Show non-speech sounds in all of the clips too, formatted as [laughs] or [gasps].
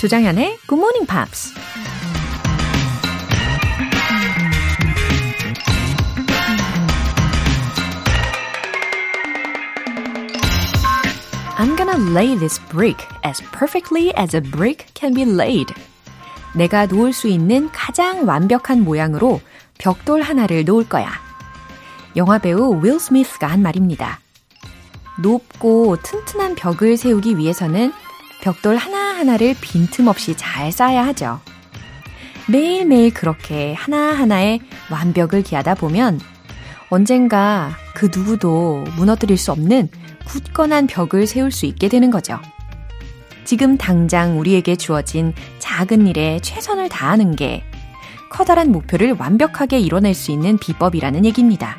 조장현의 Good Morning Pops. I'm gonna lay this brick as perfectly as a brick can be laid. 내가 놓을 수 있는 가장 완벽한 모양으로 벽돌 하나를 놓을 거야. 영화 배우 윌 스미스가 한 말입니다. 높고 튼튼한 벽을 세우기 위해서는 벽돌 하나하나를 빈틈없이 잘 쌓아야 하죠. 매일매일 그렇게 하나하나의 완벽을 기하다 보면 언젠가 그 누구도 무너뜨릴 수 없는 굳건한 벽을 세울 수 있게 되는 거죠. 지금 당장 우리에게 주어진 작은 일에 최선을 다하는 게 커다란 목표를 완벽하게 이뤄낼 수 있는 비법이라는 얘기입니다.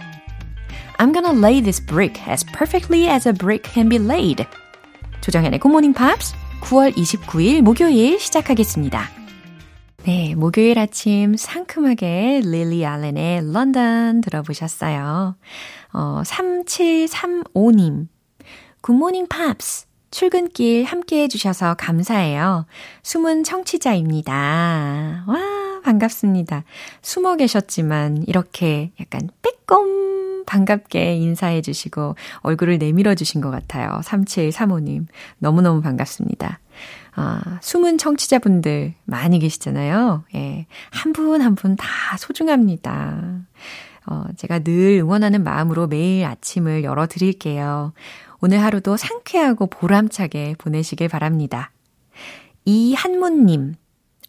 I'm gonna lay this brick as perfectly as a brick can be laid. 조정현의 Good Morning Pops 9월 29일 목요일 시작하겠습니다. 네, 목요일 아침 상큼하게 릴리 알렌의 런던 들어보셨어요. 어, 3735님. 굿모닝 팝스. 출근길 함께 해주셔서 감사해요. 숨은 청취자입니다. 와, 반갑습니다. 숨어 계셨지만 이렇게 약간 빼꼼 반갑게 인사해 주시고 얼굴을 내밀어 주신 것 같아요. 3735님. 너무너무 반갑습니다. 아, 숨은 청취자분들 많이 계시잖아요. 예. 한 분 한 분 다 소중합니다. 어, 제가 늘 응원하는 마음으로 매일 아침을 열어 드릴게요. 오늘 하루도 상쾌하고 보람차게 보내시길 바랍니다. 이한문님,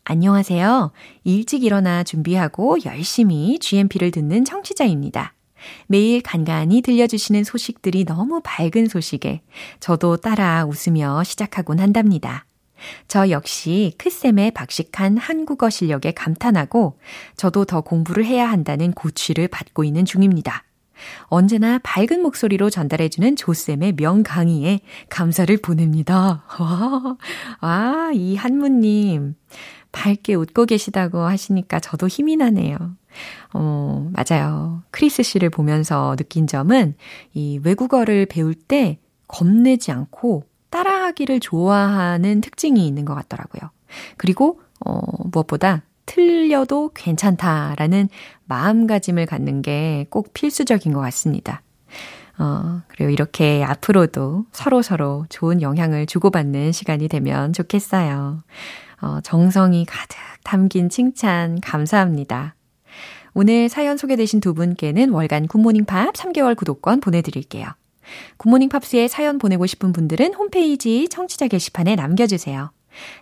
안녕하세요. 일찍 일어나 준비하고 열심히 GMP를 듣는 청취자입니다. 매일 간간히 들려주시는 소식들이 너무 밝은 소식에 저도 따라 웃으며 시작하곤 한답니다. 저 역시 크쌤의 박식한 한국어 실력에 감탄하고 저도 더 공부를 해야 한다는 고취를 받고 있는 중입니다. 언제나 밝은 목소리로 전달해주는 조쌤의 명강의에 감사를 보냅니다. 와, [laughs] 와, 이 한무님. 밝게 웃고 계시다고 하시니까 저도 힘이 나네요. 어, 맞아요. 크리스 씨를 보면서 느낀 점은 이 외국어를 배울 때 겁내지 않고 따라하기를 좋아하는 특징이 있는 것 같더라고요. 그리고, 어, 무엇보다 틀려도 괜찮다라는 마음가짐을 갖는 게 꼭 필수적인 것 같습니다. 어, 그리고 이렇게 앞으로도 서로서로 좋은 영향을 주고받는 시간이 되면 좋겠어요. 어, 정성이 가득 담긴 칭찬 감사합니다. 오늘 사연 소개되신 두 분께는 월간 굿모닝 팝 3개월 구독권 보내드릴게요. 굿모닝 팝스에 사연 보내고 싶은 분들은 홈페이지 청취자 게시판에 남겨주세요.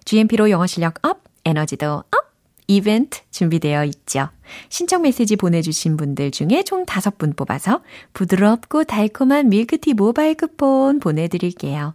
GMP로 영어 실력 up, 에너지도 up! 이벤트 준비되어 있죠. 신청 메시지 보내주신 분들 중에 총 5분 뽑아서 부드럽고 달콤한 밀크티 모바일 쿠폰 보내드릴게요.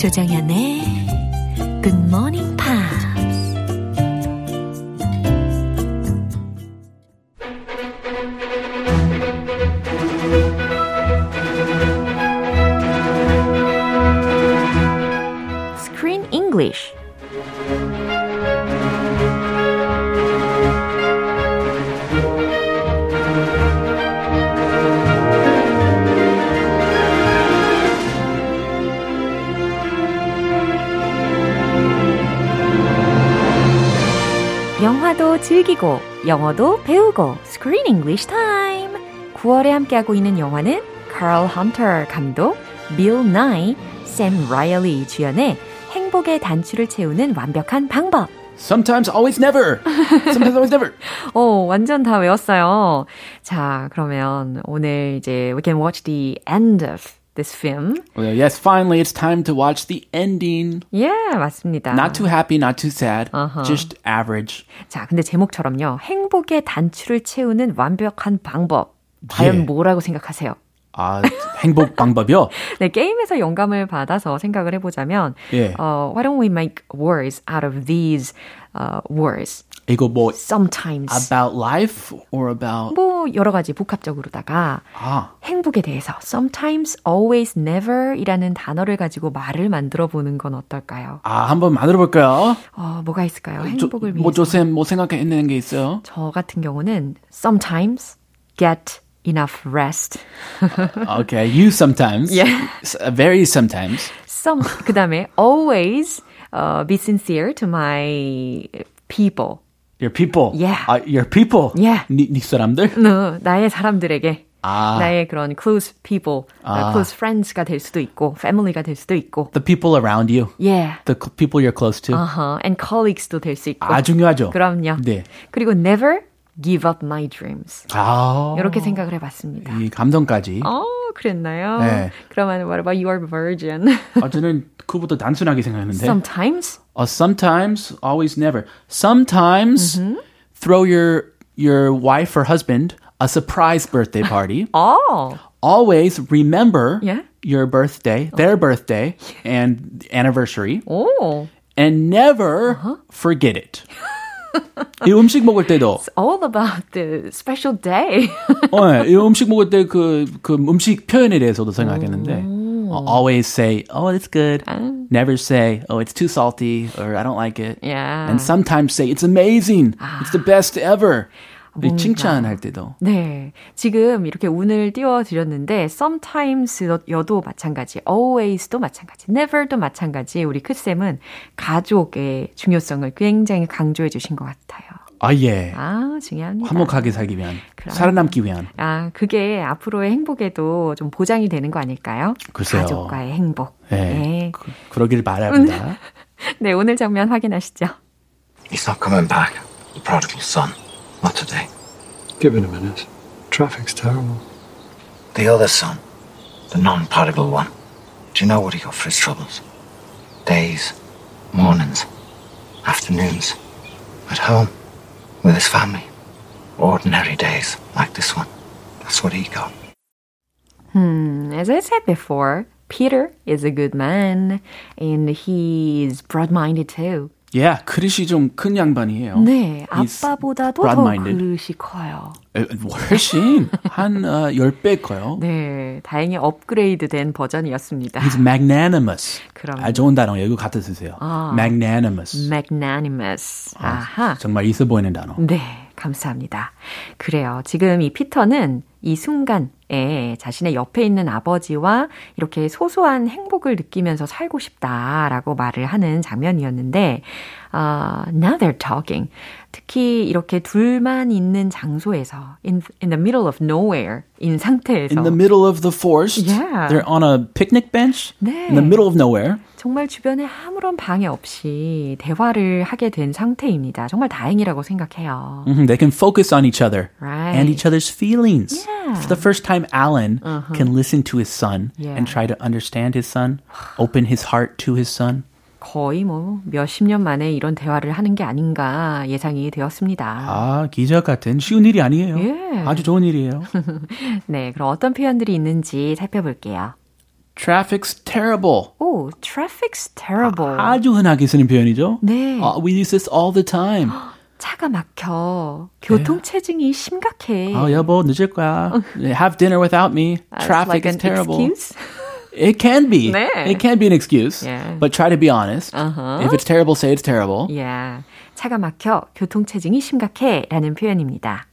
조정현의 굿모 즐기고 영어도 배우고 Screen English Time. 9월에 함께하고 있는 영화는 Carl Hunter 감독, Bill Nye, Sam Riley 주연의 행복의 단추를 채우는 완벽한 방법. Sometimes, always, never. Sometimes, always, never. 오, 완전 다 외웠어요. 자, 그러면 오늘 이제 we can watch the end of this film. Well, yes, finally, it's time to watch the ending. Yeah, 맞습니다. Not too happy, not too sad, uh-huh. just average. 자, 근데 제목처럼요. 행복의 단추를 채우는 완벽한 방법. 과연 예. 뭐라고 생각하세요? 아, 행복 방법이요? [laughs] 네, 게임에서 영감을 받아서 생각을 해보자면, 예. 어, why don't we make words out of these uh, words? 이거 뭐 Sometimes. about life or about 뭐 여러 가지 복합적으로다가 아, 행복에 대해서 sometimes, always, never 이라는 단어를 가지고 말을 만들어 보는 건 어떨까요? 아 한번 만들어 볼까요? 어, 뭐가 있을까요? 행복을 위해서. 뭐 조쌤 뭐 생각해낸 게 있어요? 저 같은 경우는 sometimes get enough rest. [laughs] Okay, you sometimes. Yeah. S- Very sometimes. some 그다음에 always uh, be sincere to my people. Your people. Yeah. 아, your people. Yeah. 니, 니 사람들? 너, 나의 사람들에게 아. 나의 그런 close people, 어, 아. close friends가 될 수도 있고 family가 될 수도 있고 The people around you. yeah. The c- people you're close to. Uh-huh. and colleagues도 될 수 있고 아, 중요하죠. 그럼요. 네. 그리고 never give up my dreams. 아. 이렇게 생각을 해봤습니다. 이 감동까지. 어, 그랬나요? 네. 그러면 what about your virgin? 아, 저는 그보다 단순하게 생각했는데. Sometimes Uh, sometimes, always, never. Sometimes, throw your your wife or husband a surprise birthday party. [laughs] 어, always remember Yeah. your birthday, their birthday, and anniversary, 오. and never forget it. [laughs] 이 음식 먹을 때도, It's all about the special day. [laughs] 어, 이 음식 먹을 때 그, 그 음식 표현에 대해서도 생각했는데, 어, always say, oh, it's good. Never say, oh, it's too salty, or I don't like it. Yeah. And sometimes say, it's amazing. It's the best ever. 이 칭찬할 때도. 네. 지금 이렇게 운을 띄워드렸는데, sometimes 여도 마찬가지, always도 마찬가지, never도 마찬가지, 우리 크쌤은 가족의 중요성을 굉장히 강조해 주신 것 같아요. 아, 예. 아, 중요합니다. 화목하게 살기 위한, 그럼. 살아남기 위한. 아, 그게 앞으로의 행복에도 좀 보장이 되는 거 아닐까요? 글쎄요. 가족과의 행복. 네. 네. 그, 그러길 바랍니다. [laughs] 네, 오늘 장면 확인하시죠. He's not coming back. The prodigal son. Not today. Give it a minute. Traffic's terrible. The other son. The non-prodigal one. Do you know what he got for his troubles? Days. Mornings. Afternoons. At home. With his family. Ordinary days. Like this one. That's what he got. Hmm, as I said before, Peter is a good man and he's broad-minded too. Yeah, 그릇이 좀 큰 양반이에요. 네, 아빠보다도 더. 그릇이 커요. 에, 훨씬 한 어, 10배 커요. [laughs] 네, 다행히 업그레이드 된 버전이었습니다. He's magnanimous. 그럼요. 아, 좋은 단어 이거 갖다 쓰세요. 아. magnanimous. magnanimous. 아하. 정말 있어 보이는 단어. 네, 감사합니다. 그래요. 지금 이 피터는 이 순간에 자신의 옆에 있는 아버지와 이렇게 소소한 행복을 느끼면서 살고 싶다라고 말을 하는 장면이었는데, 아, now they're talking. 특히 이렇게 둘만 있는 장소에서, in, in the middle of nowhere, 인 상태에서. In the middle of the forest. Yeah. They're on a picnic bench. 네. In the middle of nowhere. 정말 주변에 아무런 방해 없이 대화를 하게 된 상태입니다. 정말 다행이라고 생각해요. Mhm, They can focus on each other Right. and each other's feelings. Yeah. For the first time, Alan can listen to his son Yeah. and try to understand his son, open his heart to his son. 거의 뭐 몇십 년 만에 이런 대화를 하는 게 아닌가 예상이 되었습니다. 아, 기적 같은 쉬운 일이 아니에요. 예. 아주 좋은 일이에요. 네, 그럼 어떤 표현들이 있는지 살펴볼게요. Traffic's terrible. 오, traffic's terrible. 아 주 흔하게 쓰는 표현이죠. 네. Uh, we use this all the time. 차가 막혀. 교통 체증이 심각해. 어, 여보, 늦을 거야. Have dinner without me. Traffic like is terrible. excuse? It can be. 네. It can be an excuse. Yeah. But try to be honest. Uh-huh. If it's terrible, say it's terrible. Yeah. 차가 막혀. 교통체증이 심각해. 라는 표현입니다.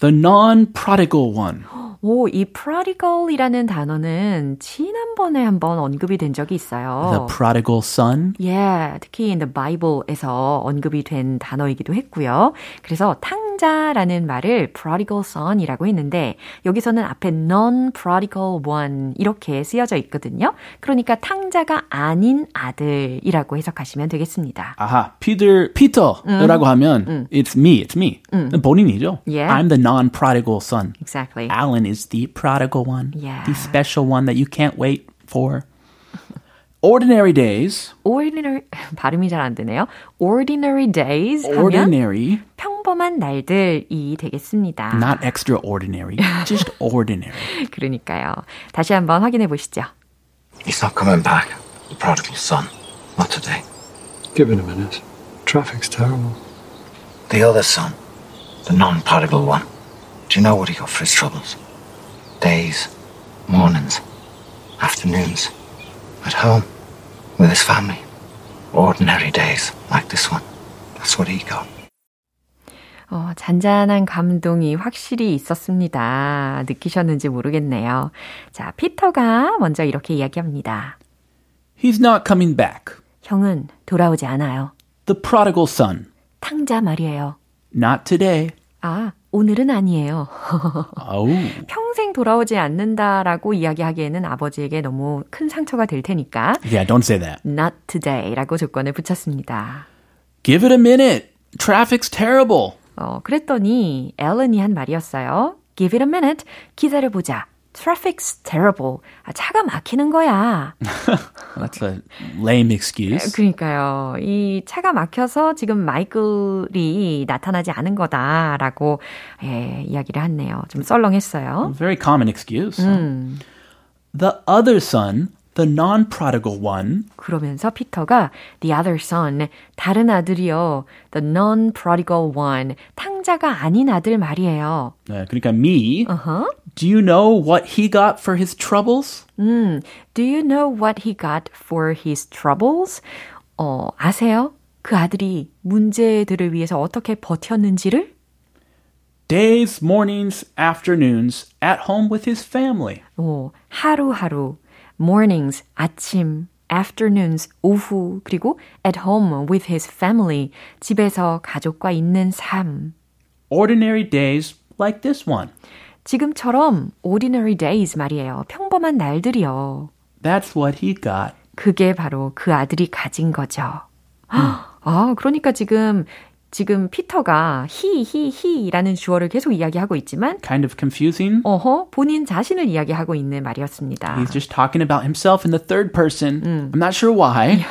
The non-prodigal one. [gasps] 오, 이 prodigal이라는 단어는 지난번에 한번 언급이 된 적이 있어요. The prodigal son. Yeah, 특히 in the Bible에서 언급이 된 단어이기도 했고요. 그래서 탕자라는 말을 prodigal son이라고 했는데 여기서는 앞에 non-prodigal one 이렇게 쓰여져 있거든요. 그러니까 탕자가 아닌 아들이라고 해석하시면 되겠습니다. 아하, Peter, Peter라고 하면 it's me, it's me. 본인이죠. Yeah. I'm the non-prodigal son. Exactly. Alan is the prodigal one. Yeah. The special one that you can't wait for. [laughs] Ordinary days. ordinary [laughs] 발음이 잘 안 되네요. ordinary days 하면 Ordinary. 평범한 평범한 날들이 되겠습니다. Not extraordinary, [laughs] just ordinary. 그러니까요. 다시 한번 확인해 보시죠. He's not coming back. The prodigal son. Not today. Give it a minute. Traffic's terrible. The other son. The non-prodigal one. Do you know what he got for his troubles? Days, mornings, afternoons, at home, with his family. Ordinary days, like this one. That's what he got. 어, 잔잔한 감동이 확실히 있었습니다. 느끼셨는지 모르겠네요. 자, 피터가 먼저 이렇게 이야기합니다. He's not coming back. 형은 돌아오지 않아요. The prodigal son. 탕자 말이에요. Not today. 아, 오늘은 아니에요. [laughs] 평생 돌아오지 않는다라고 이야기하기에는 아버지에게 너무 큰 상처가 될 테니까 Yeah, don't say that. not today라고 조건을 붙였습니다. Give it a minute. Traffic's terrible. 어, 그랬더니 앨런이 한 말이었어요. Give it a minute. 기다려보자. Traffic's terrible. 아, 차가 막히는 거야. That's a lame excuse. 그러니까요. 이 차가 막혀서 지금 마이클이 나타나지 않은 거다라고 예, 이야기를 했네요. 좀 썰렁했어요. Very common excuse. The other son, the non-prodigal one, 그러면서 피터가 the other son, 다른 아들이요. the non-prodigal one, 탕자가 아닌 아들 말이에요. 네, 그러니까 me, 어허. do you know what he got for his troubles? 음, do you know what he got for his troubles? 어, 아세요? 그 아들이 문제들을 위해서 어떻게 버텼는지를? Days, mornings, afternoons, at home with his family. 어, 하루하루, mornings, 아침, afternoons, 오후, 그리고 at home with his family, 집에서 가족과 있는 삶. Ordinary days like this one. 지금처럼 ordinary days 말이에요. 평범한 날들이요. That's what he got. 그게 바로 그 아들이 가진 거죠. 아, 그러니까 지금 지금 피터가 he, he, he라는 주어를 계속 이야기하고 있지만 Kind of confusing. 어허, 본인 자신을 이야기하고 있는 말이었습니다. He's just talking about himself in the third person. I'm not sure why.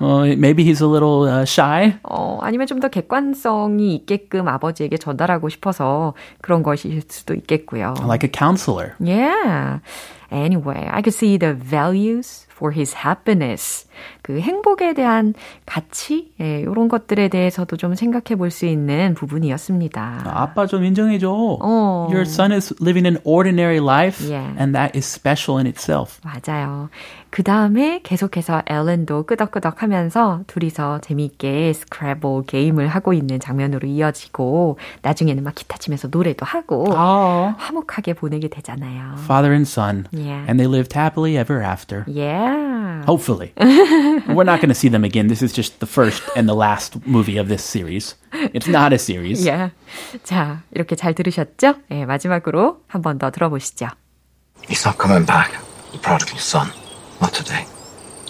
uh, maybe he's a little uh, shy. 어, 아니면 좀 더 객관성이 있게끔 아버지에게 전달하고 싶어서 그런 것일 수도 있겠고요. Like a counselor. Yeah. Anyway, I could see the values for his happiness. 그 행복에 대한 가치, 예, 이런 것들에 대해서도 좀 생각해 볼 수 있는 부분이었습니다. 아빠 좀 인정해 줘. 어. Your son is living an ordinary life, Yeah. and that is special in itself. 맞아요. 그 다음에 계속해서 앨런도 끄덕끄덕 하면서 둘이서 재미있게 스크래블 게임을 하고 있는 장면으로 이어지고 나중에는 막 기타 치면서 노래도 하고 Oh. 화목하게 보내게 되잖아요. Father and son, Yeah. and they lived happily ever after. Yeah. Hopefully. [laughs] We're not going to see them again. This is just the first and the last movie of this series. It's not a series. Yeah. 자, 이렇게 잘 들으셨죠? 예, 마지막으로 한 번 더 들어보시죠. He's not coming back. The prodigal son. Not today.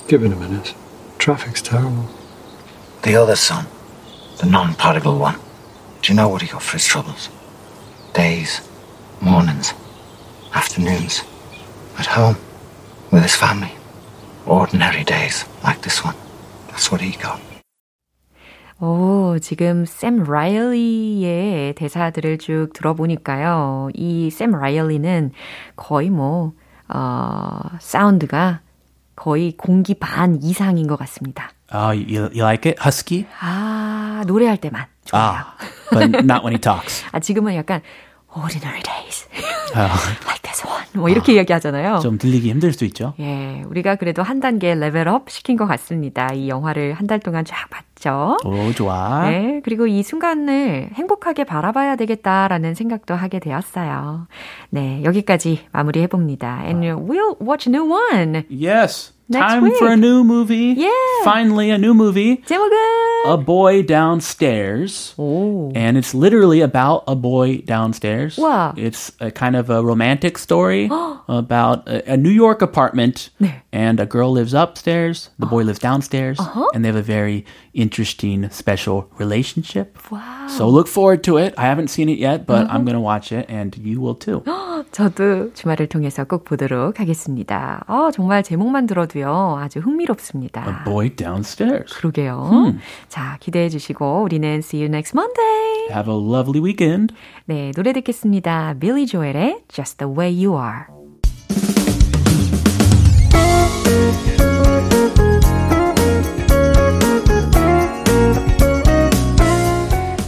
Give it a minute. Traffic's terrible. The other son. The non-prodigal one. Do you know what he got for his troubles? Days, mornings, afternoons, At home, with his family. Ordinary days, like this one. That's what he got. 오, 지금 샘 라일리의 대사들을 쭉 들어보니까요. 이 샘 라일리는 거의 뭐, 어, 사운드가 거의 공기 반 이상인 것 같습니다. Oh, you, you like it? Husky? 아, 노래할 때만 좋아요. Ah, but not when he talks. 아, 지금은 약간 ordinary days. 아, one. 뭐 이렇게 이야기하잖아요. 좀 들리기 힘들 수 있죠. 예, 우리가 그래도 한 단계 레벨업 시킨 것 같습니다. 이 영화를 한 달 동안 쫙 봤 죠. 오, 좋아. 네, 그리고 이 순간을 행복하게 바라봐야 되겠다라는 생각도 하게 되었어요. 네, 여기까지 마무리해 봅니다. And we'll watch a new one. Yes. Next Time week. for a new movie. Yeah. Finally, a new movie. 제목은 A Boy Downstairs. 오, And it's literally about a boy downstairs. Wow. It's a kind of a romantic story about a, a New York apartment. 네. And a girl lives upstairs, the boy lives [gasps] downstairs. And they have a very interesting, special relationship. 와우. So look forward to it. I haven't seen it yet, but I'm going to watch it, and you will too. [gasps] 저도 주말을 통해서 꼭 보도록 하겠습니다. 어, 정말 제목만 들어도요, 아주 흥미롭습니다. A Boy Downstairs. 그러게요. 자, 기대해 주시고, 우리는 see you next Monday. Have a lovely weekend. 네, 노래 듣겠습니다. 빌리 조엘의 Just the Way You Are.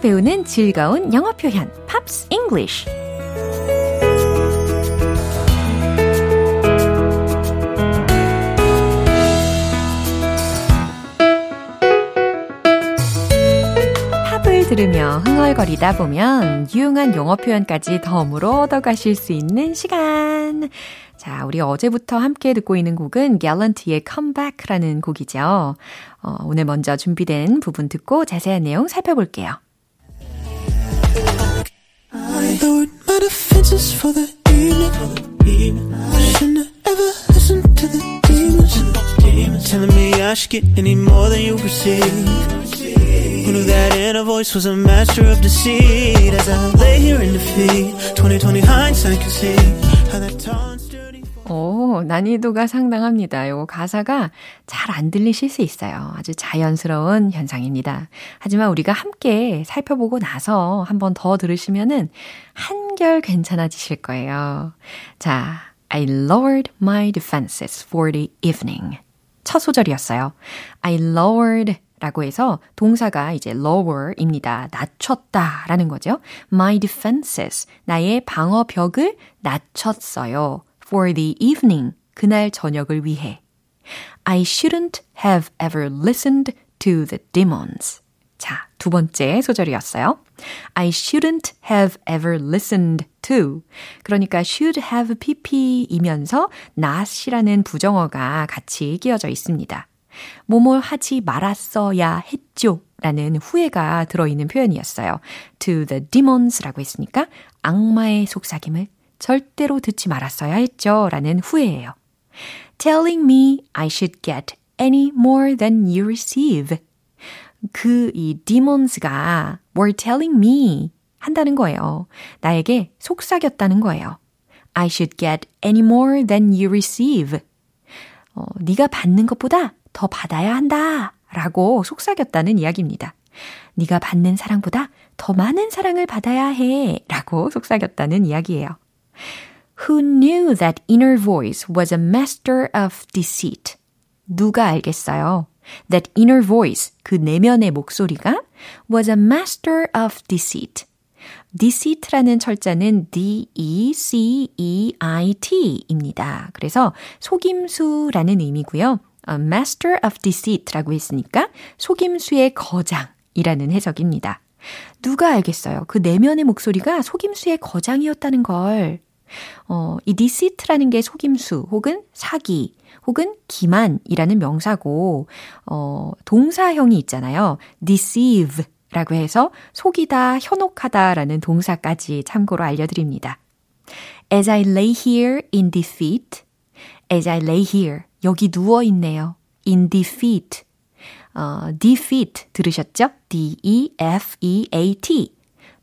배우는 즐거운 영어 표현 Pops English 팝을 들으며 흥얼거리다 보면 유용한 영어 표현까지 덤으로 얻어가실 수 있는 시간. 자, 우리 어제부터 함께 듣고 있는 곡은 갤런트의 Comeback라는 곡이죠. 어, 오늘 먼저 준비된 부분 듣고 자세한 내용 살펴볼게요. I lowered my defenses for the evening. I Shouldn't have ever listened to the demons. Telling me I should get any more than you receive. Who knew that inner voice was a master of deceit? As I lay here in defeat, 2020 hindsight can see how that and sturdy. 오, 난이도가 상당합니다. 요 가사가 잘 안 들리실 수 있어요. 아주 자연스러운 현상입니다. 하지만 우리가 함께 살펴보고 나서 한 번 더 들으시면은 한결 괜찮아지실 거예요. 자, I lowered my defenses for the evening. 첫 소절이었어요. I lowered 라고 해서 동사가 이제 lower입니다. 낮췄다 라는 거죠. My defenses. 나의 방어벽을 낮췄어요. For the evening. 그날 저녁을 위해. I shouldn't have ever listened to the demons. 자, 두 번째 소절이었어요. I shouldn't have ever listened to. 그러니까 should have pp이면서 not이라는 부정어가 같이 끼어져 있습니다. 뭐뭘 하지 말았어야 했죠. 라는 후회가 들어있는 표현이었어요. To the demons라고 했으니까 악마의 속삭임을 절대로 듣지 말았어야 했죠. 라는 후회예요. Telling me I should get any more than you receive. 그 이 demons가 were telling me 한다는 거예요. 나에게 속삭였다는 거예요. I should get any more than you receive. 어, 네가 받는 것보다 더 받아야 한다. 라고 속삭였다는 이야기입니다. 네가 받는 사랑보다 더 많은 사랑을 받아야 해. 라고 속삭였다는 이야기예요. Who knew that inner voice was a master of deceit? 누가 알겠어요? That inner voice, 그 내면의 목소리가 was a master of deceit. deceit라는 철자는 D-E-C-E-I-T입니다. 그래서 속임수라는 의미고요. A master of deceit라고 했으니까 속임수의 거장이라는 해석입니다. 누가 알겠어요? 그 내면의 목소리가 속임수의 거장이었다는 걸. 어, 이 deceit라는 게 속임수 혹은 사기 혹은 기만이라는 명사고, 어, 동사형이 있잖아요. deceive 라고 해서 속이다, 현혹하다 라는 동사까지 참고로 알려드립니다. As I lay here in defeat, as I lay here, 여기 누워있네요. in defeat. 어, defeat 들으셨죠? D-E-F-E-A-T.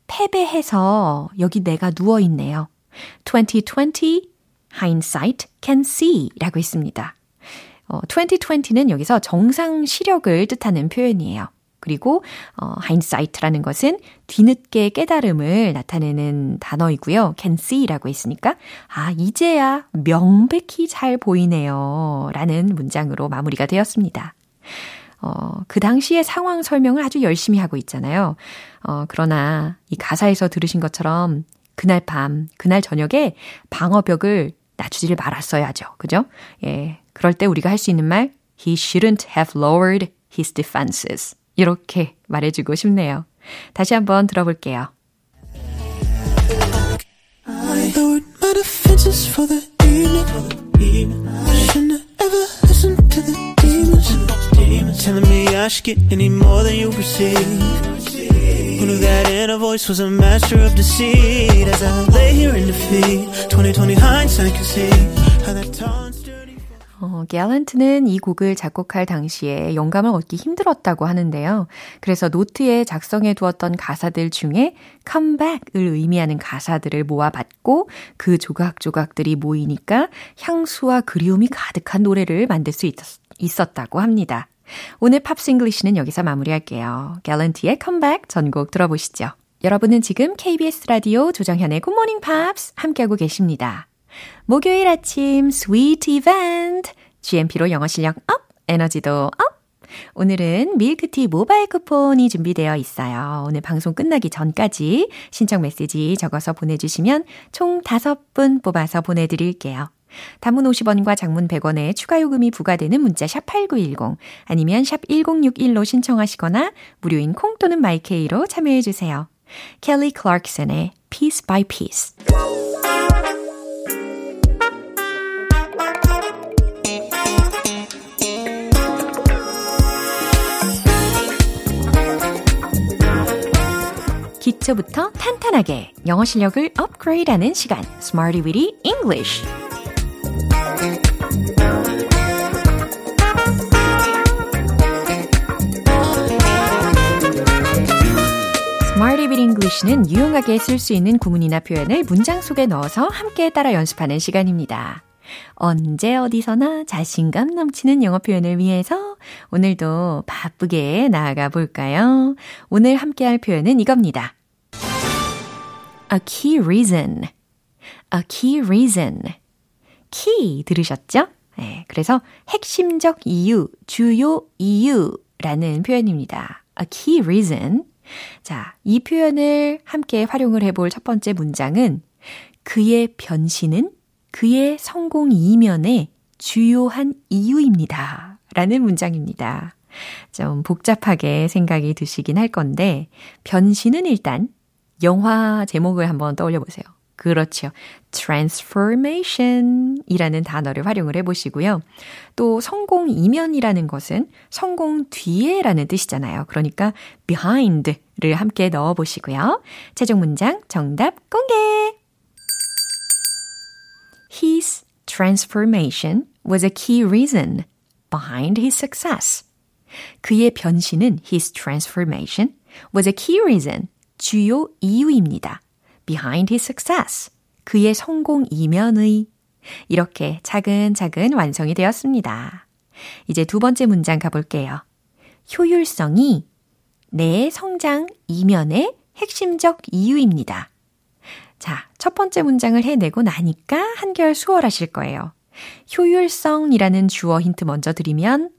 패배해서 여기 내가 누워있네요. 2020 hindsight can see 라고 있습니다. 어, 2020는 여기서 정상 시력을 뜻하는 표현이에요. 그리고 어, hindsight라는 것은 뒤늦게 깨달음을 나타내는 단어이고요. can see라고 했으니까 아 이제야 명백히 잘 보이네요. 라는 문장으로 마무리가 되었습니다. 어, 그 당시의 상황 설명을 아주 열심히 하고 있잖아요. 어, 그러나 이 가사에서 들으신 것처럼 그날 밤, 그날 저녁에 방어벽을 낮추지를 말았어야죠. 그죠? 예. 그럴 때 우리가 할 수 있는 말, he shouldn't have lowered his defenses. 이렇게 말해주고 싶네요. 다시 한번 들어볼게요. I lowered my defenses for the evening. Shouldn't have ever listened to the demons. Telling me I should get any more than you receive. Who knew that inner voice was a master of deceit? As I lay here in defeat, 2020 hindsight can see how that sturdy. 어, 갤런트는 이 곡을 작곡할 당시에 영감을 얻기 힘들었다고 하는데요. 그래서 노트에 작성해 두었던 가사들 중에 컴백을 의미하는 가사들을 모아봤고 그 조각조각들이 모이니까 향수와 그리움이 가득한 노래를 만들 수 있, 있었다고 합니다. 오늘 Pops English는 여기서 마무리할게요. 갤런트의 컴백 전곡 들어보시죠. 여러분은 지금 KBS 라디오 조정현의 굿모닝 팝스 함께하고 계십니다. 목요일 아침 sweet 이벤트 GMP로 영어 실력 up, 에너지도 up. 오늘은 밀크티 모바일 쿠폰이 준비되어 있어요. 오늘 방송 끝나기 전까지 신청 메시지 적어서 보내주시면 총 5분 뽑아서 보내드릴게요. 단문 50원과 장문 100원의 추가 요금이 부과되는 문자 샵 8910 아니면 샵 1061로 신청하시거나 무료인 콩 또는 마이케이로 참여해 주세요. 켈리 클락슨의 Piece by Piece. 기초부터 탄탄하게 영어 실력을 업그레이드하는 시간. Smarty Weedy English English는 유용하게 쓸 수 있는 구문이나 표현을 문장 속에 넣어서 함께 따라 연습하는 시간입니다. 언제 어디서나 자신감 넘치는 영어 표현을 위해서 오늘도 바쁘게 나아가 볼까요? 오늘 함께 할 표현은 이겁니다. A key reason. A key reason. key 들으셨죠? 네, 그래서 핵심적 이유, 주요 이유라는 표현입니다. A key reason. 자, 이 표현을 함께 활용을 해볼 첫 번째 문장은 그의 변신은 그의 성공 이면의 주요한 이유입니다. 라는 문장입니다. 좀 복잡하게 생각이 드시긴 할 건데, 변신은 일단 영화 제목을 한번 떠올려 보세요. 그렇죠. transformation 이라는 단어를 활용을 해 보시고요. 또 성공 이면이라는 것은 성공 뒤에라는 뜻이잖아요. 그러니까 behind를 함께 넣어 보시고요. 최종 문장 정답 공개! His transformation was a key reason behind his success. 그의 변신은 his transformation was a key reason 주요 이유입니다. Behind his success. 그의 성공 이면의 이렇게 차근차근 완성이 되었습니다. 이제 두 번째 문장 가볼게요. 효율성이 내 성장 이면의 핵심적 이유입니다. 자, 첫 번째 문장을 해내고 나니까 한결 수월하실 거예요. 효율성이라는 주어 힌트 먼저 드리면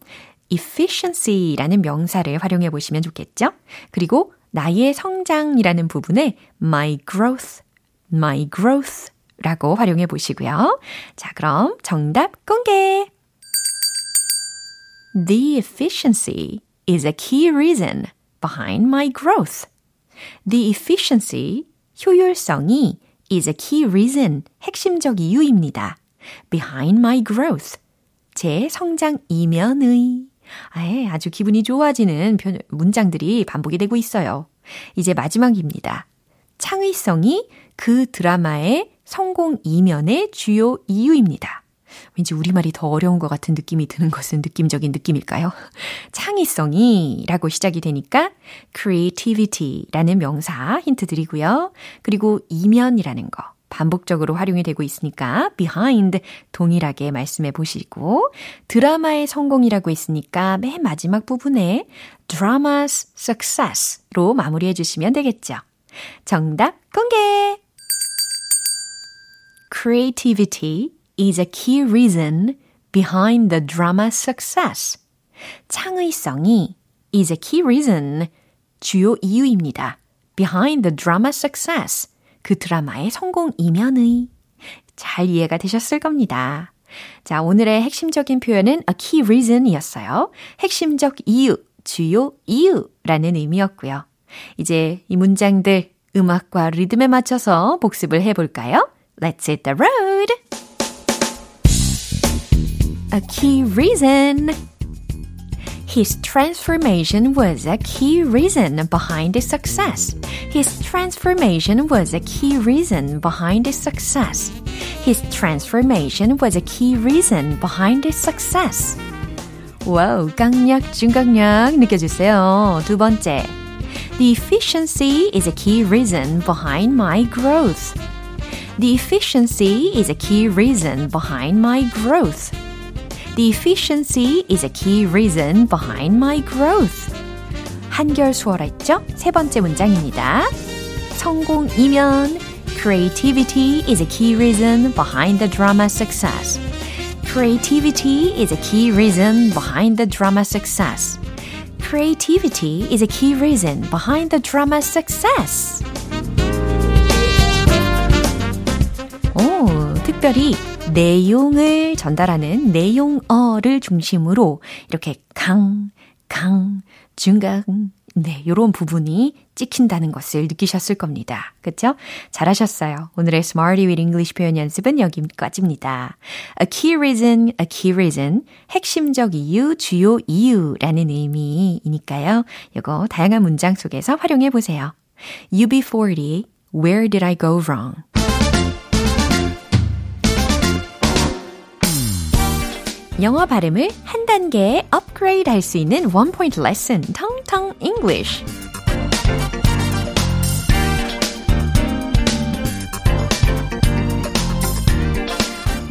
efficiency라는 명사를 활용해 보시면 좋겠죠? 그리고 나의 성장이라는 부분에 my growth, my growth 라고 활용해 보시고요. 자, 그럼 정답 공개! The efficiency is a key reason behind my growth. The efficiency, 효율성이 is a key reason, 핵심적 이유입니다. behind my growth. 제 성장 이면의 아예 아주 기분이 좋아지는 문장들이 반복이 되고 있어요. 이제 마지막입니다. 창의성이 그 드라마의 성공 이면의 주요 이유입니다. 왠지 우리말이 더 어려운 것 같은 느낌이 드는 것은 느낌적인 느낌일까요? 창의성이 라고 시작이 되니까 creativity라는 명사 힌트 드리고요. 그리고 이면이라는 거. 반복적으로 활용이 되고 있으니까 behind 동일하게 말씀해 보시고 드라마의 성공이라고 했으니까 맨 마지막 부분에 drama's success로 마무리해 주시면 되겠죠. 정답 공개! Creativity is a key reason behind the drama's success. 창의성이 is a key reason, 주요 이유입니다. behind the drama's success. 그 드라마의 성공 이면의 잘 이해가 되셨을 겁니다. 자, 오늘의 핵심적인 표현은 a key reason 이었어요. 핵심적 이유, 주요 이유라는 의미였고요. 이제 이 문장들 음악과 리듬에 맞춰서 복습을 해볼까요? Let's hit the road! A key reason. His transformation was a key reason behind his success. His transformation was a key reason behind his success. His transformation was a key reason behind his success. 와우, 강약, 중강약 느껴주세요. 두 번째. The efficiency is a key reason behind my growth. The efficiency is a key reason behind my growth. The efficiency is a key reason behind my growth. 한결 수월했죠? 세 번째 문장입니다. 성공이면 Creativity is a key reason behind the drama's success. Creativity is a key reason behind the drama's success. Creativity is a key reason behind the drama's success. 특별히 내용을 전달하는 내용어를 중심으로 이렇게 강, 강, 중강, 네, 요런 부분이 찍힌다는 것을 느끼셨을 겁니다. 그쵸? 잘하셨어요. 오늘의 Smarty with English 표현 연습은 여기까지입니다. A key reason, a key reason. 핵심적 이유, 주요 이유라는 의미이니까요. 이거 다양한 문장 속에서 활용해 보세요. UB40, Where did I go wrong? 영어 발음을 한 단계 업그레이드 할 수 있는 원 포인트 레슨, 텅텅 English.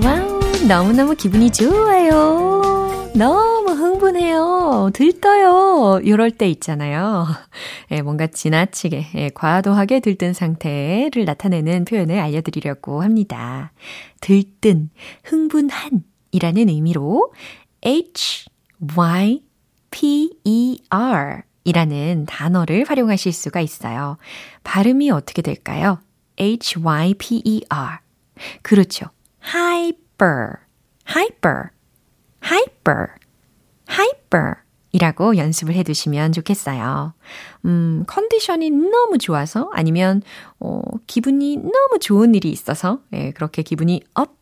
와우, 너무너무 기분이 좋아요. 너무 흥분해요. 들떠요. 이럴 때 있잖아요. 예, 뭔가 지나치게, 예, 과도하게 들뜬 상태를 나타내는 표현을 알려드리려고 합니다. 들뜬, 흥분한, 이라는 의미로 H, Y, P, E, R 이라는 단어를 활용하실 수가 있어요. 발음이 어떻게 될까요? H, Y, P, E, R. 그렇죠. hyper, hyper, hyper, hyper 이라고 연습을 해 두시면 좋겠어요. 음, 컨디션이 너무 좋아서 아니면, 어, 기분이 너무 좋은 일이 있어서, 예, 그렇게 기분이 up, up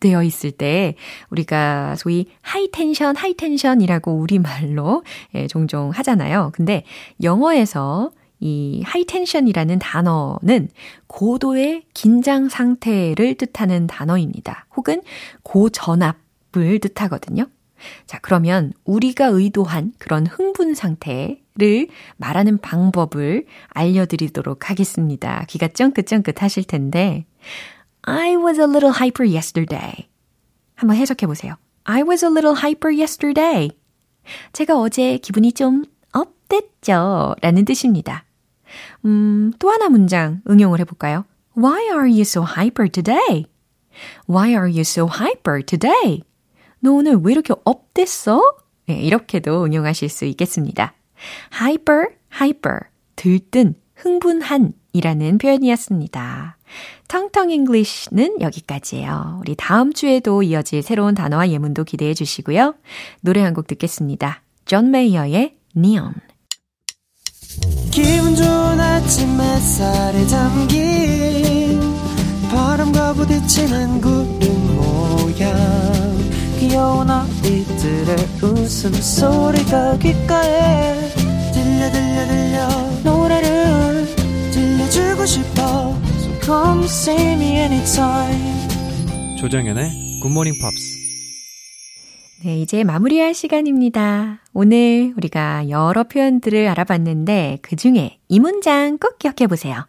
되어 있을 때 우리가 소위 high tension, high tension이라고 우리말로 예, 종종 하잖아요. 근데 영어에서 이 하이텐션이라는 단어는 고도의 긴장 상태를 뜻하는 단어입니다. 혹은 고전압을 뜻하거든요. 자, 그러면 우리가 의도한 그런 흥분 상태를 말하는 방법을 알려드리도록 하겠습니다. 귀가 쫑긋쫑긋 하실 텐데, I was a little hyper yesterday. 한번 해석해 보세요. I was a little hyper yesterday. 제가 어제 기분이 좀 up됐죠. 라는 뜻입니다. 음, 또 하나 문장 응용을 해볼까요? Why are you so hyper today? Why are you so hyper today? 너 오늘 왜 이렇게 up됐어? 네, 이렇게도 응용하실 수 있겠습니다. hyper, hyper, 들뜬, 흥분한 이라는 표현이었습니다. 텅텅 English는 여기까지예요. 우리 다음 주에도 이어질 새로운 단어와 예문도 기대해 주시고요. 노래 한 곡 듣겠습니다. 존 메이어의 Neon. 기분 좋은 아침 햇살에 담긴 바람과 부딪히는 구름 모양 귀여운 아이들의 웃음소리가 귓가에 들려 들려 들려 노래를 come see me anytime 조정연의 굿모닝 팝스 네, 이제 마무리할 시간입니다. 오늘 우리가 여러 표현들을 알아봤는데 그 중에 이 문장 꼭 기억해 보세요.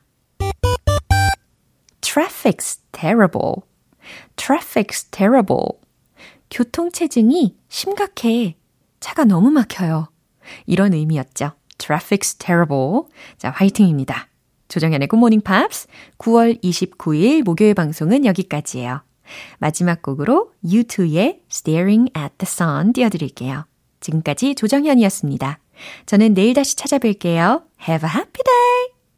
Traffic's terrible. Traffic's terrible. 교통체증이 심각해. 차가 너무 막혀요. 이런 의미였죠. Traffic's terrible. 자, 화이팅입니다. 조정현의 굿모닝 팝스 9월 29일 목요일 방송은 여기까지예요. 마지막 곡으로 U2의 Staring at the Sun 띄워드릴게요. 지금까지 조정현이었습니다. 저는 내일 다시 찾아뵐게요. Have a happy day!